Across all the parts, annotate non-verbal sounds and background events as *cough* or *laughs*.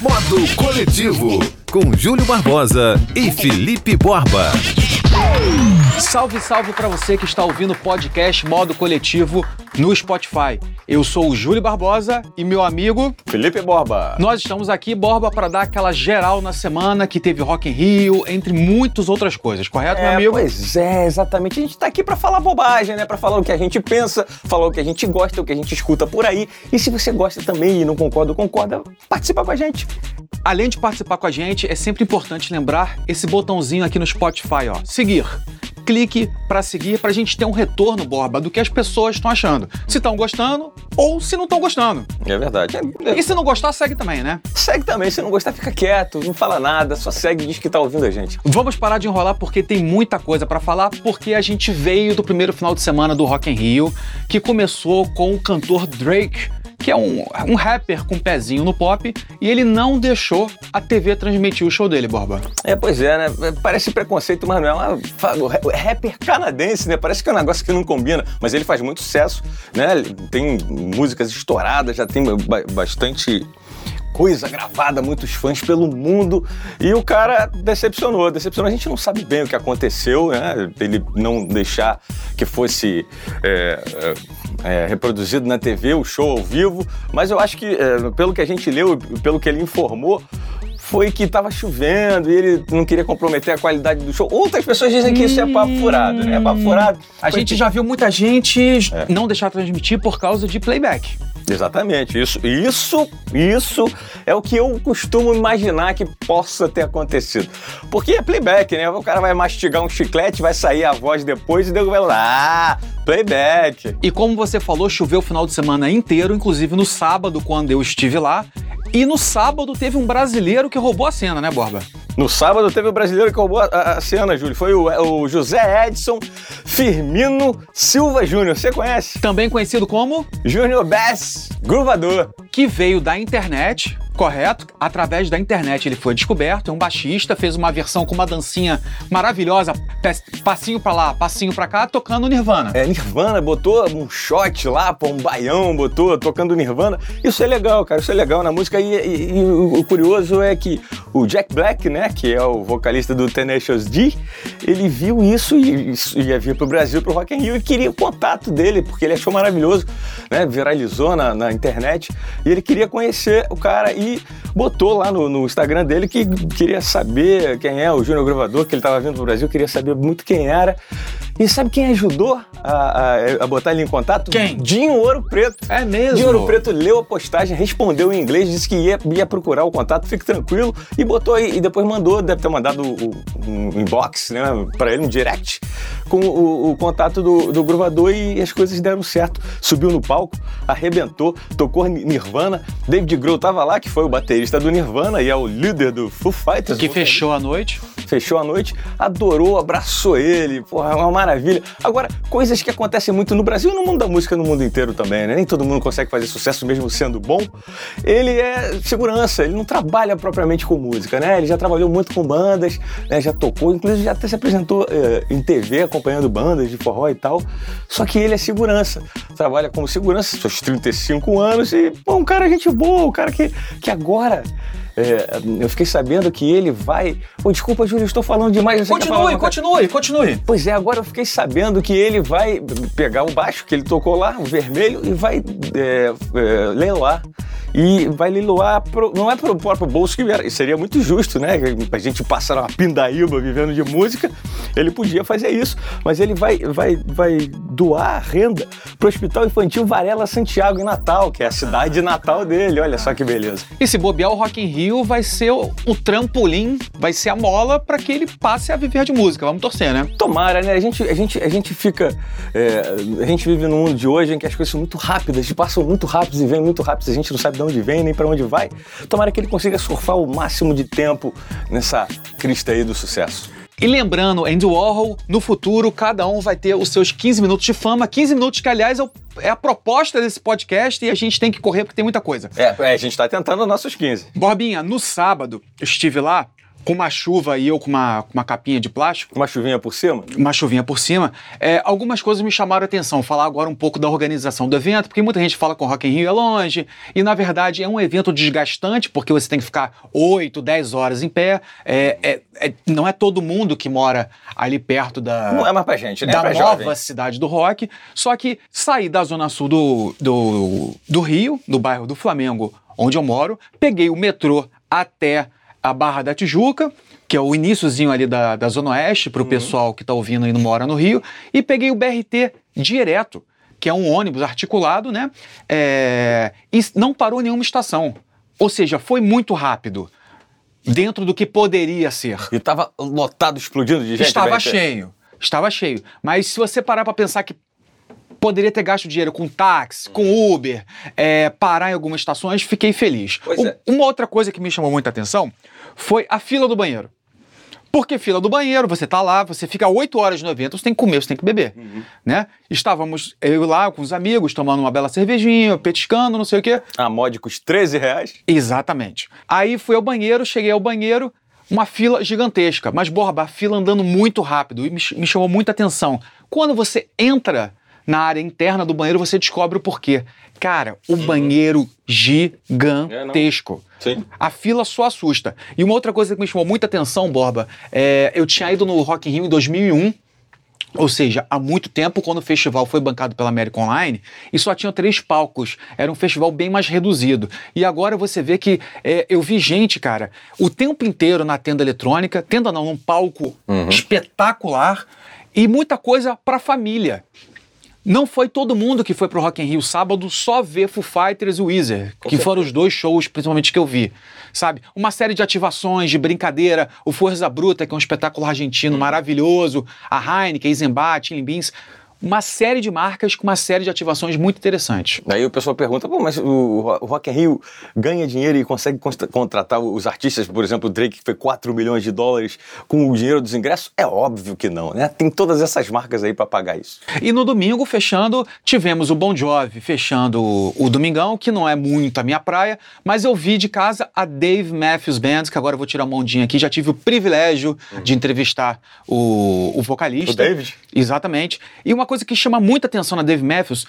Modo Coletivo, com Júlio Barbosa e Felipe Borba. Salve, salve para você que está ouvindo o podcast Modo Coletivo no Spotify. Eu sou o Júlio Barbosa e meu amigo Felipe Borba. Nós estamos aqui, Borba, para dar aquela geral na semana que teve Rock in Rio, entre muitas outras coisas, correto, é, meu amigo? Pois é, exatamente. A gente tá aqui para falar bobagem, né? Para falar o que a gente pensa, falar o que a gente gosta, o que a gente escuta por aí. E se você gosta também e não concorda ou concorda, participa com a gente. Além de participar com a gente, é sempre importante lembrar esse botãozinho aqui no Spotify, ó, seguir clique para seguir para a gente ter um retorno, Borba, do que as pessoas estão achando. Se estão gostando ou se não estão gostando. É verdade. E se não gostar, segue também, né? Segue também. Se não gostar, fica quieto, não fala nada, só segue e diz que tá ouvindo a gente. Vamos parar de enrolar porque tem muita coisa para falar, porque a gente veio do primeiro final de semana do Rock in Rio, que começou com o cantor Drake que é um, um rapper com um pezinho no pop, e ele não deixou a TV transmitir o show dele, Borba. É, pois é, né? Parece preconceito, mas não é uma, rapper canadense, né? Parece que é um negócio que não combina, mas ele faz muito sucesso, né? Tem músicas estouradas, já tem bastante coisa gravada, muitos fãs pelo mundo. E o cara decepcionou, decepcionou. A gente não sabe bem o que aconteceu, né? Ele não deixar que fosse é, é, reproduzido na TV, o show ao vivo. Mas eu acho que, é, pelo que a gente leu, pelo que ele informou, foi que estava chovendo e ele não queria comprometer a qualidade do show. Outras pessoas dizem que isso é papo furado, né? É papo furado. A gente que... já viu muita gente é. não deixar transmitir por causa de playback. Exatamente, isso, isso, isso é o que eu costumo imaginar que possa ter acontecido. Porque é playback, né? O cara vai mastigar um chiclete, vai sair a voz depois e deu vai lá, ah, playback. E como você falou, choveu o final de semana inteiro, inclusive no sábado, quando eu estive lá. E no sábado teve um brasileiro que roubou a cena, né, Borba? No sábado teve o um brasileiro que roubou a, a, cena, Júlio. Foi o, o, José Edson Firmino Silva Júnior. Você conhece? Também conhecido como? Júnior Bass Gruvador. Que veio da internet, correto? Através da internet ele foi descoberto, é um baixista, fez uma versão com uma dancinha maravilhosa, passinho pra lá, passinho pra cá, tocando Nirvana. É, Nirvana, botou um shot lá, pô, um baião, botou tocando Nirvana. Isso é legal, cara, isso é legal na música. E, e, e o curioso é que o Jack Black, né, que é o vocalista do Tenacious D, ele viu isso e, e ia vir pro Brasil, pro Rock in Rio, e queria o contato dele, porque ele achou maravilhoso, né, viralizou na, na internet, e ele queria conhecer o cara e botou lá no, no, Instagram dele que queria saber quem é o Júnior Gravador, que ele estava vindo pro Brasil, queria saber muito quem era. E sabe quem ajudou a, a, a, botar ele em contato? Quem? Dinho Ouro Preto. É mesmo? Dinho Ouro Preto leu a postagem, respondeu em inglês, disse que ia, ia procurar o contato, fique tranquilo, e botou aí, e depois mandou, deve ter mandado um inbox, né, pra ele, um direct, com o, o contato do, do gravador e as coisas deram certo. Subiu no palco, arrebentou, tocou Nirvana, David Grohl tava lá, que foi o baterista do Nirvana e é o líder do Foo Fighters. Que fechou a noite. Fechou a noite, adorou, abraçou ele, porra, é uma maravilha. Agora, coisas que acontecem muito no Brasil e no mundo da música no mundo inteiro também, né? Nem todo mundo consegue fazer sucesso mesmo sendo bom. Ele é segurança, ele não trabalha propriamente com música, né? Ele já trabalhou muito com bandas, né? já tocou, inclusive já até se apresentou eh, em TV acompanhando bandas de forró e tal. Só que ele é segurança, trabalha como segurança, seus 35 anos e, pô, um cara gente boa, um cara que, que agora é, eu fiquei sabendo que ele vai. Pô, desculpa, Júlio, estou falando demais. Continue, continue, continue. Pois é, agora eu fiquei sabendo que ele vai pegar o baixo que ele tocou lá, o vermelho, e vai é, é, leiloar e vai leiloar, pro, não é para o próprio bolso que vier, seria muito justo, né? A gente passar uma pindaíba vivendo de música, ele podia fazer isso, mas ele vai, vai, vai doar a renda para o Hospital Infantil Varela Santiago em Natal, que é a cidade natal dele, olha só que beleza. E se bobear o Rock in Rio vai ser o, o trampolim, vai ser a mola para que ele passe a viver de música, vamos torcer, né? Tomara, né? A gente, a gente, a gente fica, é, a gente vive num mundo de hoje em que as coisas são muito rápidas, passam muito rápidas e vêm muito rápidas, a gente não sabe de onde vem nem para onde vai. Tomara que ele consiga surfar o máximo de tempo nessa crista aí do sucesso. E lembrando, Andy Warhol, no futuro cada um vai ter os seus 15 minutos de fama, 15 minutos que, aliás, é, é a proposta desse podcast e a gente tem que correr porque tem muita coisa. É, é a gente está tentando nossos 15. Borbinha, no sábado eu estive lá, com uma chuva e eu com uma, com uma capinha de plástico, Uma chuvinha por cima? uma chuvinha por cima, é, algumas coisas me chamaram a atenção. Falar agora um pouco da organização do evento, porque muita gente fala que o Rock in Rio é longe, e na verdade é um evento desgastante, porque você tem que ficar 8, 10 horas em pé. É, é- é- não é todo mundo que mora ali perto da, Não é mais pra gente, né? da é pra nova jovem. cidade do rock. Só que saí da zona sul do, do, do Rio, do bairro do Flamengo, onde eu moro, peguei o metrô até a Barra da Tijuca, que é o iníciozinho ali da, da Zona Oeste, para o pessoal que está ouvindo e não mora no Rio, e peguei o BRT direto, que é um ônibus articulado, né? É, e não parou em nenhuma estação. Ou seja, foi muito rápido. Dentro do que poderia ser. E tava lotado, explodindo de gente. Estava cheio. Estava cheio. Mas se você parar para pensar que poderia ter gasto dinheiro com táxi, com Uber, é, parar em algumas estações, fiquei feliz. É. Uma outra coisa que me chamou muita atenção foi a fila do banheiro. Porque fila do banheiro, você tá lá, você fica oito horas no evento, você tem que comer, você tem que beber, Uhum. né? Estávamos eu lá com os amigos, tomando uma bela cervejinha, petiscando, não sei o quê. A módicos 13 reais. Exatamente. Aí fui ao banheiro, cheguei ao banheiro, uma fila gigantesca, mas borba, a fila andando muito rápido e me, me chamou muita atenção. Quando você entra na área interna do banheiro, você descobre o porquê. Cara, o banheiro gigantesco. Sim. A fila só assusta. E uma outra coisa que me chamou muita atenção, Borba, é, eu tinha ido no Rock in Rio em 2001, ou seja, há muito tempo, quando o festival foi bancado pela América Online, e só tinha três palcos. Era um festival bem mais reduzido. E agora você vê que é, eu vi gente, cara, o tempo inteiro na tenda eletrônica, tenda não, num palco espetacular, e muita coisa pra família. Não foi todo mundo que foi pro Rock in Rio. Sábado só ver Foo Fighters e Weezer, que foram os dois shows principalmente que eu vi, sabe? Uma série de ativações, de brincadeira, o Forza Bruta, que é um espetáculo argentino maravilhoso, a Heineken, Eisenbach, Chili Beans, uma série de marcas com uma série de ativações muito interessantes. Aí o pessoal pergunta, pô, mas o, Rock in Rio ganha dinheiro e consegue contratar os artistas, por exemplo, o Drake que foi 4 milhões de dólares com o dinheiro dos ingressos? É óbvio que não, né? Tem todas essas marcas aí pra pagar isso. E no domingo, fechando, tivemos o Bon Jovi fechando o, Domingão, que não é muito a minha praia, mas eu vi de casa a Dave Matthews Band, que agora eu vou tirar uma ondinha aqui, já tive o privilégio de entrevistar o, o vocalista. O David? Exatamente. E uma coisa que chama muita atenção na Dave Matthews,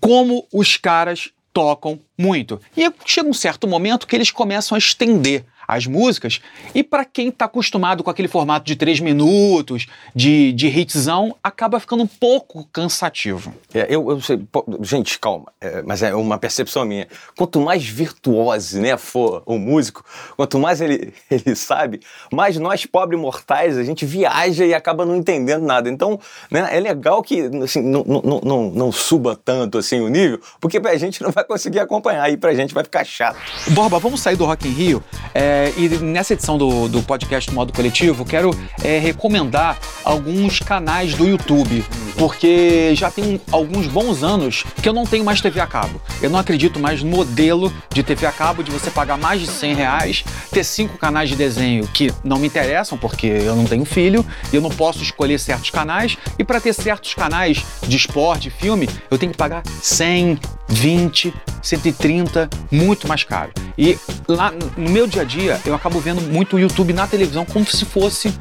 como os caras tocam muito. E chega um certo momento que eles começam a estender as músicas, e para quem tá acostumado com aquele formato de três minutos, de, de hitzão, acaba ficando um pouco cansativo. É, eu, eu sei, pô, gente, calma, é, mas é uma percepção minha. Quanto mais virtuose né, for o músico, quanto mais ele, *laughs* ele sabe, mais nós, pobres mortais, a gente viaja e acaba não entendendo nada. Então, né, é legal que assim, não, não, não, não suba tanto assim o nível, porque a gente não vai conseguir acompanhar e pra gente vai ficar chato. Borba, vamos sair do Rock in Rio é, e nessa edição do, do podcast do Modo Coletivo, quero é, recomendar alguns canais do YouTube, porque já tem alguns bons anos que eu não tenho mais TV a cabo. Eu não acredito mais no modelo de TV a cabo de você pagar mais de 100 reais, ter cinco canais de desenho que não me interessam, porque eu não tenho filho e eu não posso escolher certos canais, e para ter certos canais de esporte, filme, eu tenho que pagar 100, 20, 130, muito mais caro. E lá no meu dia a dia, eu acabo vendo muito o YouTube na televisão como se fosse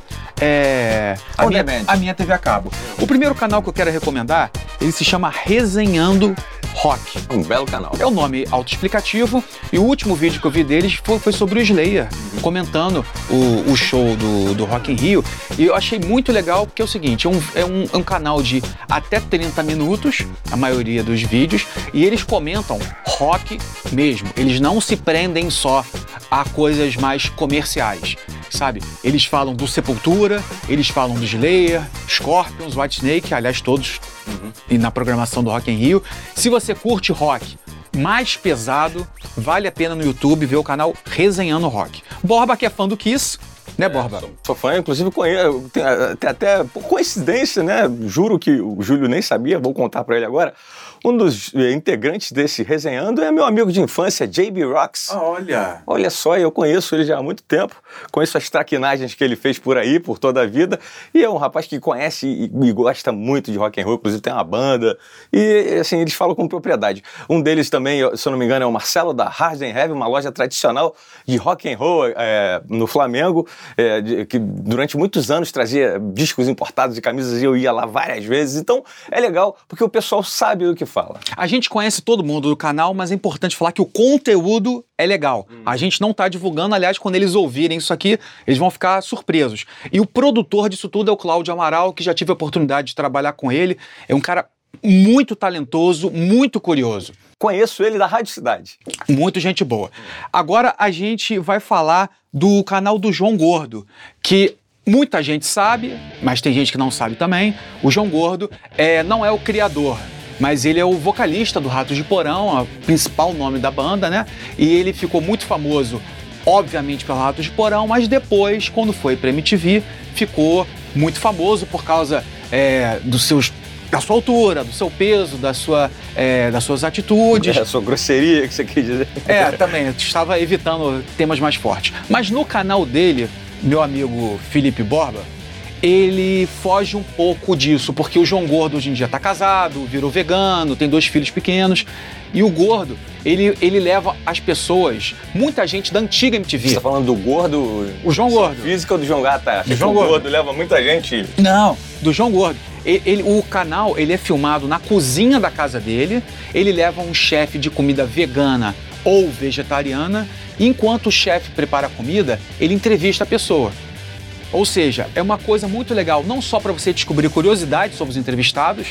é, a, minha, a minha TV a cabo. O primeiro canal que eu quero recomendar, ele se chama Resenhando Rock. Um belo canal. É um nome autoexplicativo e o último vídeo que eu vi deles foi, foi sobre o Slayer, comentando o, o show do, do Rock in Rio. E eu achei muito legal porque é o seguinte, é um, é, um, é um canal de até 30 minutos, a maioria dos vídeos, e eles comentam rock mesmo. Eles não se prendem só a coisas mais comerciais, sabe? Eles falam do Sepultura, eles falam do Slayer, Scorpions, Whitesnake, aliás, todos e na programação do Rock in Rio. Se você curte rock mais pesado, vale a pena no YouTube ver o canal Resenhando Rock. Borba, que é fã do Kiss, né, Borba? Sou fã, inclusive conheço, tem, tem até por coincidência, né? Juro que o Júlio nem sabia, vou contar pra ele agora. Um dos eh, integrantes desse resenhando é meu amigo de infância, JB Rocks. Olha. Olha só, eu conheço ele já há muito tempo, conheço as traquinagens que ele fez por aí, por toda a vida, e é um rapaz que conhece e, e gosta muito de rock and roll, inclusive tem uma banda, e assim, eles falam com propriedade. Um deles também, se eu não me engano, é o Marcelo da Hard and Heavy, uma loja tradicional de rock and roll é, no Flamengo, é, de, que durante muitos anos trazia discos importados e camisas e eu ia lá várias vezes, então é legal porque o pessoal sabe do que fala. A gente conhece todo mundo do canal, mas é importante falar que o conteúdo é legal. Hum. A gente não está divulgando, aliás, quando eles ouvirem isso aqui, eles vão ficar surpresos. E o produtor disso tudo é o Cláudio Amaral, que já tive a oportunidade de trabalhar com ele. É um cara muito talentoso, muito curioso. Conheço ele da Rádio Cidade. Muito gente boa. Agora a gente vai falar do canal do João Gordo, que muita gente sabe, mas tem gente que não sabe também. O João Gordo é, não é o criador, mas ele é o vocalista do Ratos de Porão, o principal nome da banda, né? E ele ficou muito famoso, obviamente, pelo Ratos de Porão, mas depois, quando foi pra MTV, ficou muito famoso por causa é, dos seus da sua altura, do seu peso, da sua, é, das suas atitudes. É, a sua grosseria que você quer dizer. É, também. Eu estava evitando temas mais fortes. Mas no canal dele, meu amigo Felipe Borba, ele foge um pouco disso, porque o João Gordo hoje em dia está casado, virou vegano, tem dois filhos pequenos. E o Gordo, ele, ele leva as pessoas, muita gente da antiga MTV. Você tá falando do Gordo? O João Gordo. Física ou do João Gata? Do João o Gordo. Gordo leva muita gente. Não, do João Gordo. Ele, ele, o canal ele é filmado na cozinha da casa dele. Ele leva um chefe de comida vegana ou vegetariana. Enquanto o chefe prepara a comida, ele entrevista a pessoa. Ou seja, é uma coisa muito legal, não só para você descobrir curiosidades sobre os entrevistados,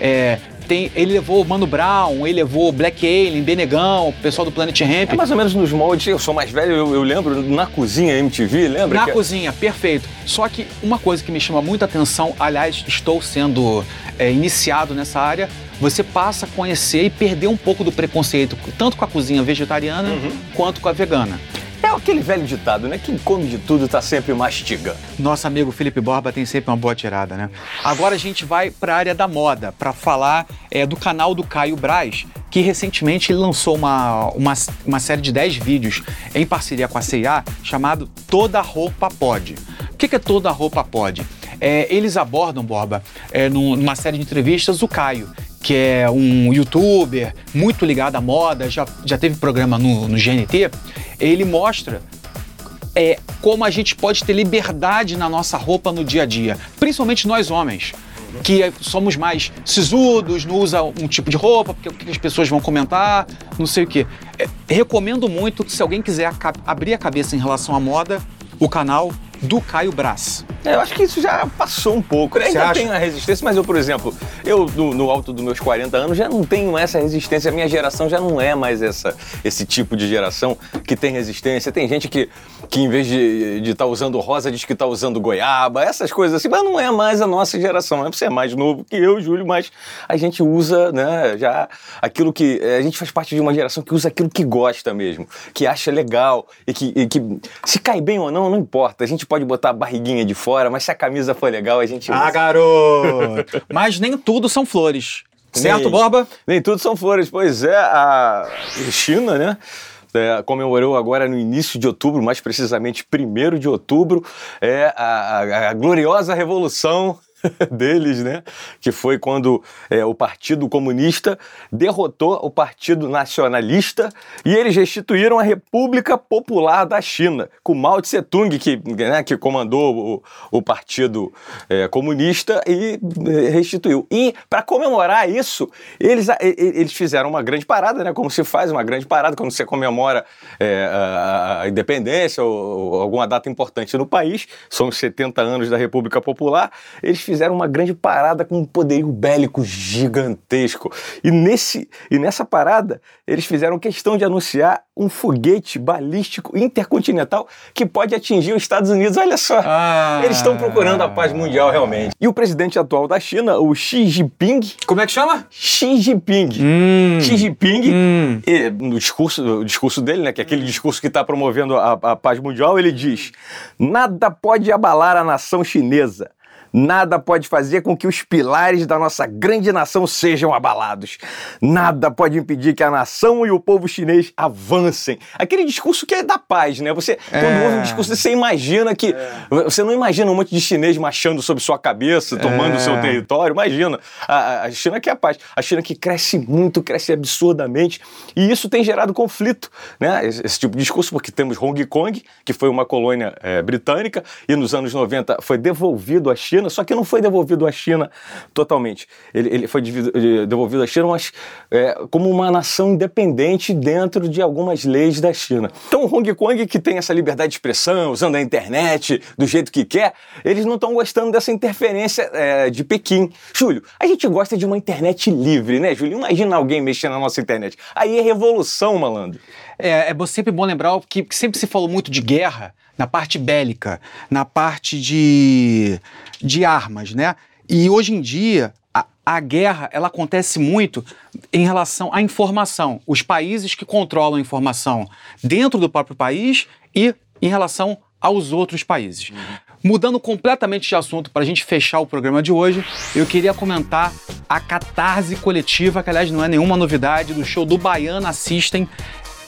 é, tem, ele levou o Mano Brown, ele levou o Black Alien, Benegão, o pessoal do Planet Ramp. É mais ou menos nos moldes, eu sou mais velho, eu, eu lembro, na cozinha MTV, lembra? Na que... É cozinha, perfeito. Só que uma coisa que me chama muita atenção, aliás, estou sendo é, iniciado nessa área, você passa a conhecer e perder um pouco do preconceito, tanto com a cozinha vegetariana uhum. quanto com a vegana. É aquele velho ditado, né? Quem come de tudo tá sempre mastigando. Nosso amigo Felipe Borba tem sempre uma boa tirada, né? Agora a gente vai para a área da moda, para falar é, do canal do Caio Braz, que recentemente lançou uma, uma, uma série de 10 vídeos em parceria com a CIA chamado Toda Roupa Pode. O que, é Toda Roupa Pode? É, eles abordam, Borba, é, numa série de entrevistas, o Caio, que é um youtuber muito ligado à moda, já, já teve programa no, no GNT, ele mostra é, como a gente pode ter liberdade na nossa roupa no dia a dia, principalmente nós homens. Que somos mais sisudos, não usa um tipo de roupa, porque o que as pessoas vão comentar, não sei o quê. É, recomendo muito que se alguém quiser abrir a cabeça em relação à moda, o canal do Caio Brás. É, eu acho que isso já passou um pouco. Né? Ainda tem a resistência, mas eu, por exemplo, eu no, no, alto dos meus 40 anos já não tenho essa resistência. A minha geração já não é mais essa, esse tipo de geração que tem resistência. Tem gente que, que em vez de estar tá usando rosa, diz que está usando goiaba, essas coisas assim, mas não é mais a nossa geração. Não é você é mais novo que eu, Júlio, mas a gente usa, né, já aquilo que. Eh, a gente faz parte de uma geração que usa aquilo que gosta mesmo, que acha legal e que, e que se cai bem ou não, não importa. A gente pode botar a barriguinha de fora, mas se a camisa for legal, a gente ah, usa. Ah, garoto! *laughs* mas nem tudo são flores. Certo, nem, Borba? Nem tudo são flores. Pois é, a China, né? É, comemorou agora no início de outubro, mais precisamente 1 de outubro, é a, a, a gloriosa revolução *laughs* deles, né? Que foi quando é, o Partido Comunista derrotou o Partido Nacionalista e eles restituíram a República Popular da China, com Mao Tse Tung, que, né, que comandou o, o Partido é, Comunista e é, restituiu. E para comemorar isso, eles, eles fizeram uma grande parada, né? Como se faz uma grande parada quando você comemora é, a, independência ou, ou alguma data importante no país. São os 70 anos da República Popular. Eles fizeram uma grande parada com um poderio bélico gigantesco. E, nesse, e nessa parada, eles fizeram questão de anunciar um foguete balístico intercontinental que pode atingir os Estados Unidos. Olha só, ah. eles estão procurando a paz mundial realmente. E o presidente atual da China, o Xi Jinping. Como é que chama? Xi Jinping. Hum. Xi Jinping, hum. E, no discurso, o discurso dele, né, que é aquele discurso que está promovendo a, a paz mundial, ele diz: nada pode abalar a nação chinesa Nada pode fazer com que os pilares da nossa grande nação sejam abalados. Nada pode impedir que a nação e o povo chinês avancem. Aquele discurso que é da paz, né? Você, é. quando ouve um discurso, você imagina que. É. Você não imagina um monte de chinês marchando sobre sua cabeça, tomando é. seu território. Imagina. A, a China que é a paz. A China que cresce muito, cresce absurdamente. E isso tem gerado conflito, né? Esse, esse tipo de discurso, porque temos Hong Kong, que foi uma colônia é, britânica, e nos anos 90 foi devolvido à China, só que não foi devolvido à China totalmente. Ele, ele foi devolvido à China, mas é, como uma nação independente dentro de algumas leis da China. Então, Hong Kong, que tem essa liberdade de expressão, usando a internet do jeito que quer, eles não estão gostando dessa interferência é, de Pequim. Júlio, a gente gosta de uma internet livre, né, Júlio? Imagina alguém mexendo na nossa internet. Aí é revolução, malandro. É, é sempre bom lembrar que sempre se falou muito de guerra na parte bélica, na parte de, de armas, né? E hoje em dia a, a guerra ela acontece muito em relação à informação. Os países que controlam a informação dentro do próprio país e em relação aos outros países. Uhum. Mudando completamente de assunto para a gente fechar o programa de hoje, eu queria comentar a catarse coletiva, que aliás não é nenhuma novidade, do show do Baiana System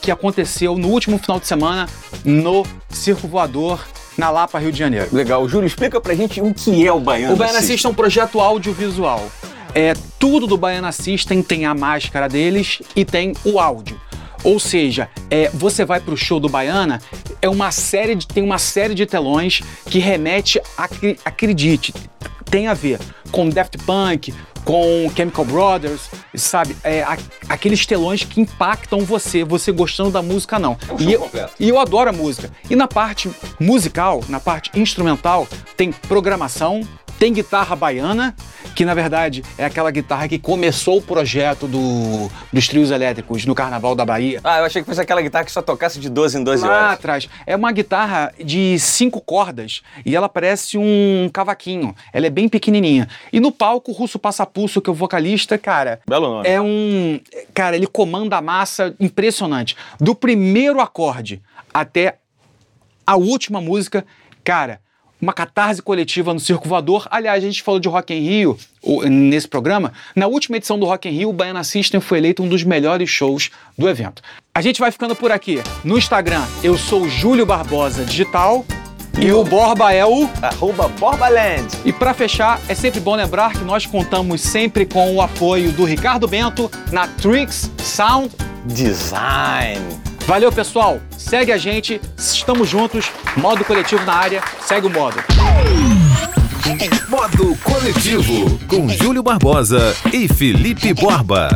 que aconteceu no último final de semana no Circo Voador na Lapa, Rio de Janeiro. Legal. Júlio, explica pra gente o que é o Baiana O Baiana System é um projeto audiovisual. É, tudo do Baiana System tem a máscara deles e tem o áudio. Ou seja, é, você vai para o show do Baiana, é uma série de, tem uma série de telões que remete, a, acredite, tem a ver com Daft Punk, com Chemical Brothers, sabe? É, a, aqueles telões que impactam você, você gostando da música não. É um e, eu, e eu adoro a música. E na parte musical, na parte instrumental, tem programação, tem guitarra baiana, que na verdade é aquela guitarra que começou o projeto do, dos trios elétricos no Carnaval da Bahia. Ah, eu achei que fosse aquela guitarra que só tocasse de 12 em 12 Lá horas. Lá atrás. É uma guitarra de cinco cordas e ela parece um cavaquinho. Ela é bem pequenininha. E no palco, o Russo Passapulso, que é o vocalista, cara... Belo nome. É um... Cara, ele comanda a massa impressionante. Do primeiro acorde até a última música, cara uma catarse coletiva no Circo Voador. Aliás, a gente falou de Rock in Rio nesse programa. Na última edição do Rock in Rio, o Baiana System foi eleito um dos melhores shows do evento. A gente vai ficando por aqui. No Instagram, eu sou Júlio Barbosa Digital. E o Borba é o arroba Borbaland. E para fechar, é sempre bom lembrar que nós contamos sempre com o apoio do Ricardo Bento na Trix Sound Design. Valeu, pessoal. Segue a gente. Estamos juntos. Modo coletivo na área. Segue o modo. Modo coletivo com Júlio Barbosa e Felipe Borba.